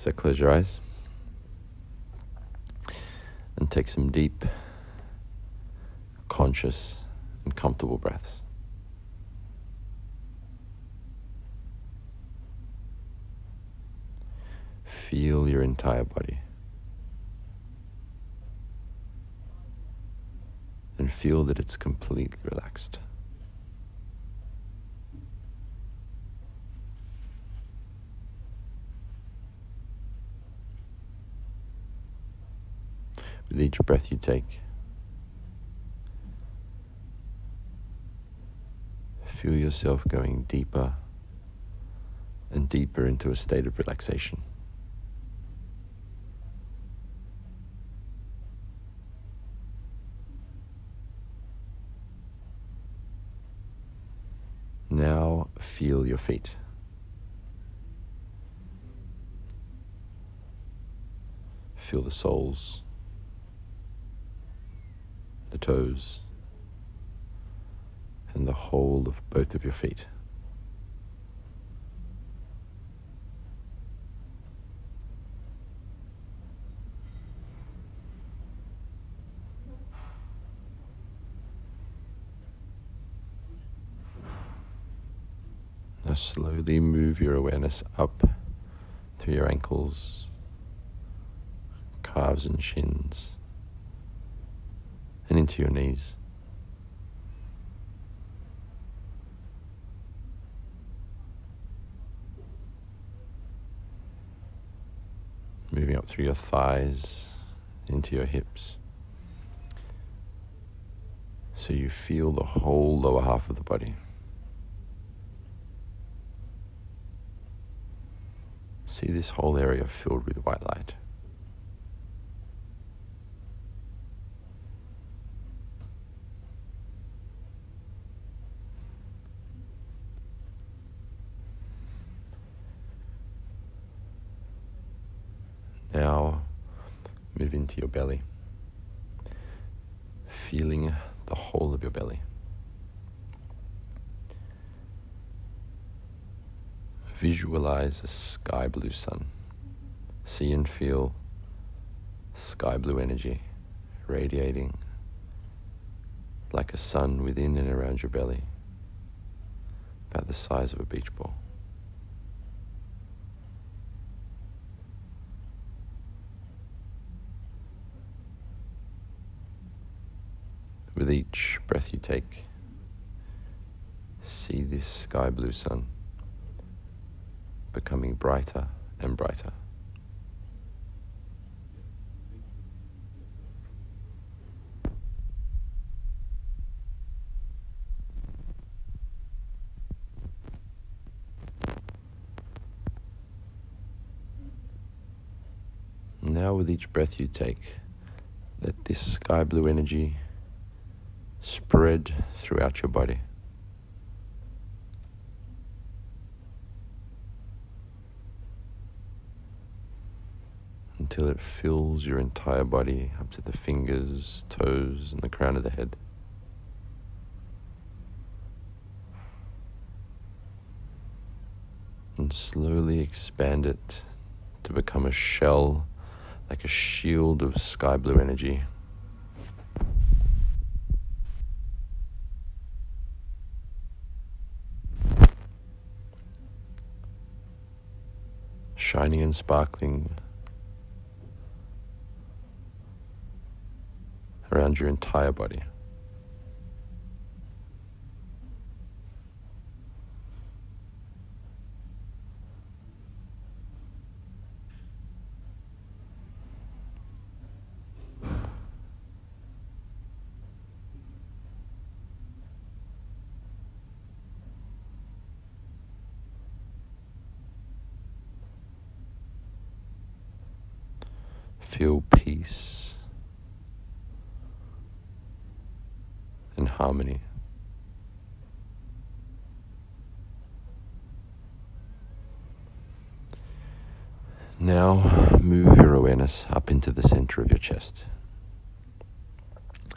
So close your eyes and take some deep, conscious, and comfortable breaths. Feel your entire body. And feel that it's completely relaxed. With each breath you take. Feel yourself going deeper and deeper into a state of relaxation. Now feel your feet. Feel the soles the toes, and the whole of both of your feet. Now slowly move your awareness up through your ankles, calves, and shins and into your knees. Moving up through your thighs, into your hips. So you feel the whole lower half of the body. See this whole area filled with white light. Now move into your belly, feeling the whole of your belly. Visualize a sky blue sun. See and feel sky blue energy radiating like a sun within and around your belly, about the size of a beach ball. With each breath you take, see this sky blue sun becoming brighter and brighter. Now, with each breath you take, let this sky blue energy spread throughout your body. Until it fills your entire body up to the fingers, toes, and the crown of the head. And slowly expand it to become a shell, like a shield of sky blue energy. Shining and sparkling around your entire body. Feel peace and harmony. Now move your awareness up into the center of your chest,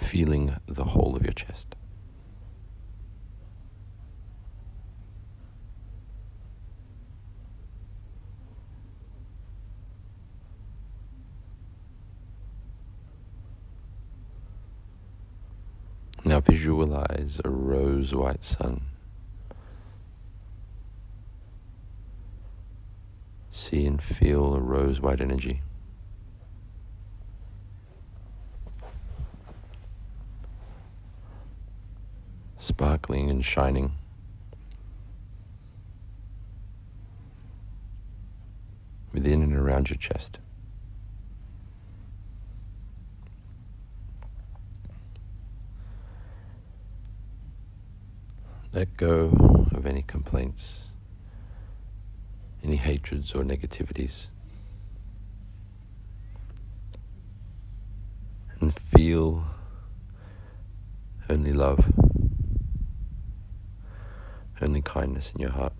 feeling the whole of your chest. Now visualize a rose white sun. See and feel a rose white energy. Sparkling and shining. Within and around your chest. Let go of any complaints, any hatreds or negativities. And feel only love, only kindness in your heart.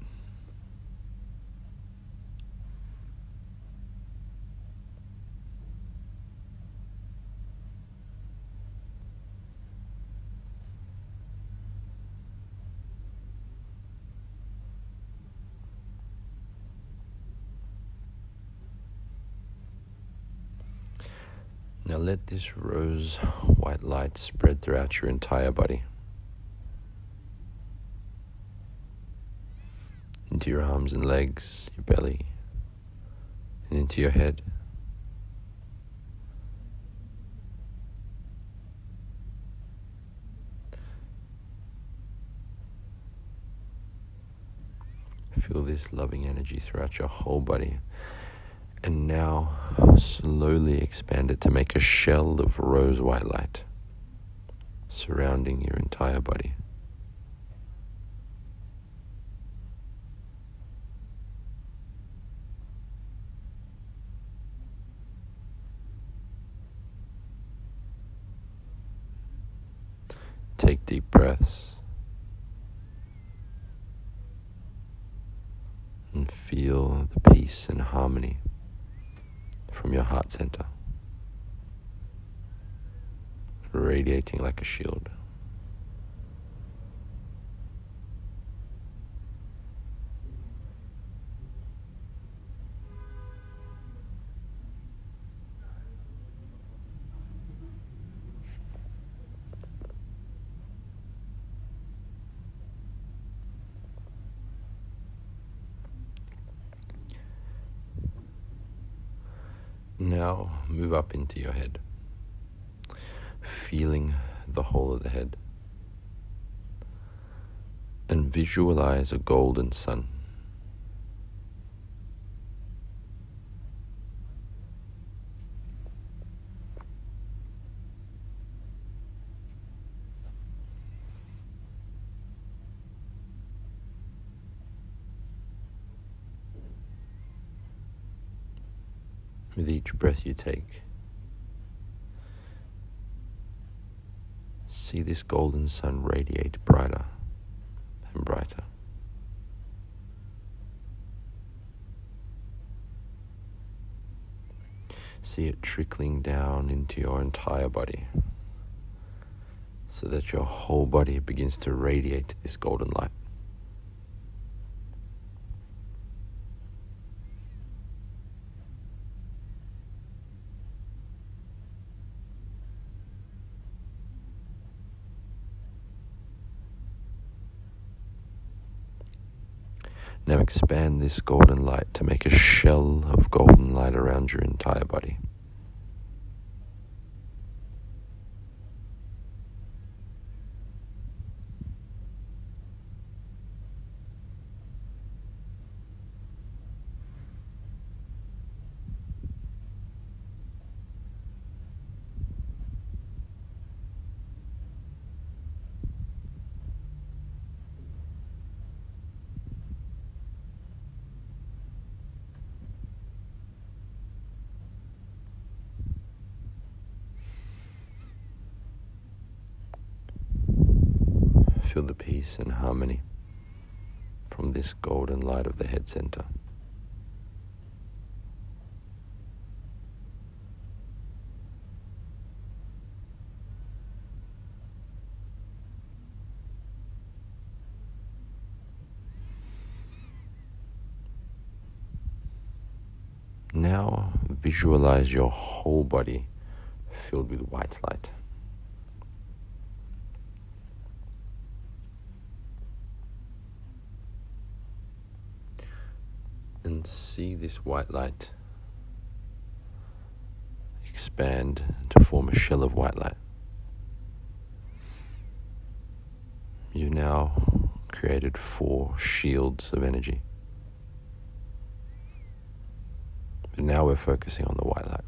Now let this rose white light spread throughout your entire body. Into your arms and legs, your belly, and into your head. Feel this loving energy throughout your whole body. And now slowly expand it to make a shell of rose white light surrounding your entire body. Take deep breaths and feel the peace and harmony from your heart center, radiating like a shield. Now move up into your head, feeling the whole of the head, and visualize a golden sun. With each breath you take. See this golden sun radiate brighter and brighter. See it trickling down into your entire body so that your whole body begins to radiate this golden light. Now expand this golden light to make a shell of golden light around your entire body. Feel the peace and harmony from this golden light of the head center. Now visualize your whole body filled with white light. See this white light expand to form a shell of white light. You now created four shields of energy. But now we're focusing on the white light.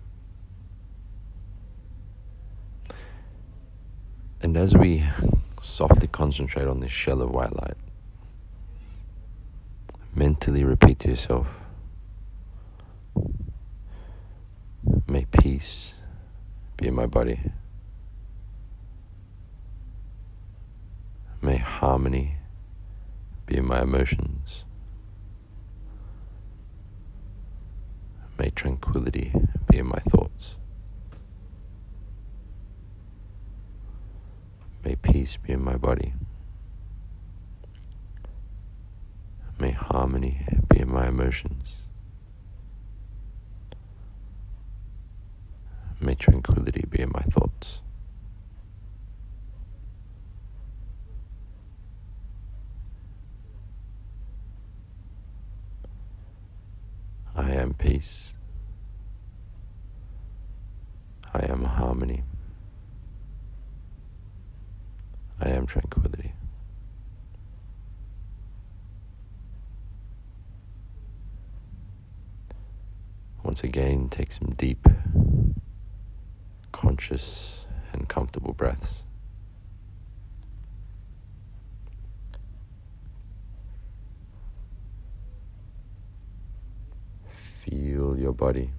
And as we softly concentrate on this shell of white light, mentally repeat to yourself, May peace be in my body. May harmony be in my emotions. May tranquility be in my thoughts. May peace be in my body. May harmony be in my emotions. May tranquility be in my thoughts. I am peace. I am harmony. I am tranquility. Once again, take some deep, conscious, and comfortable breaths. Feel your body.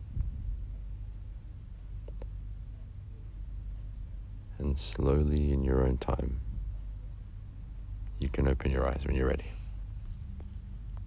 And slowly, in your own time, you can open your eyes when you're ready.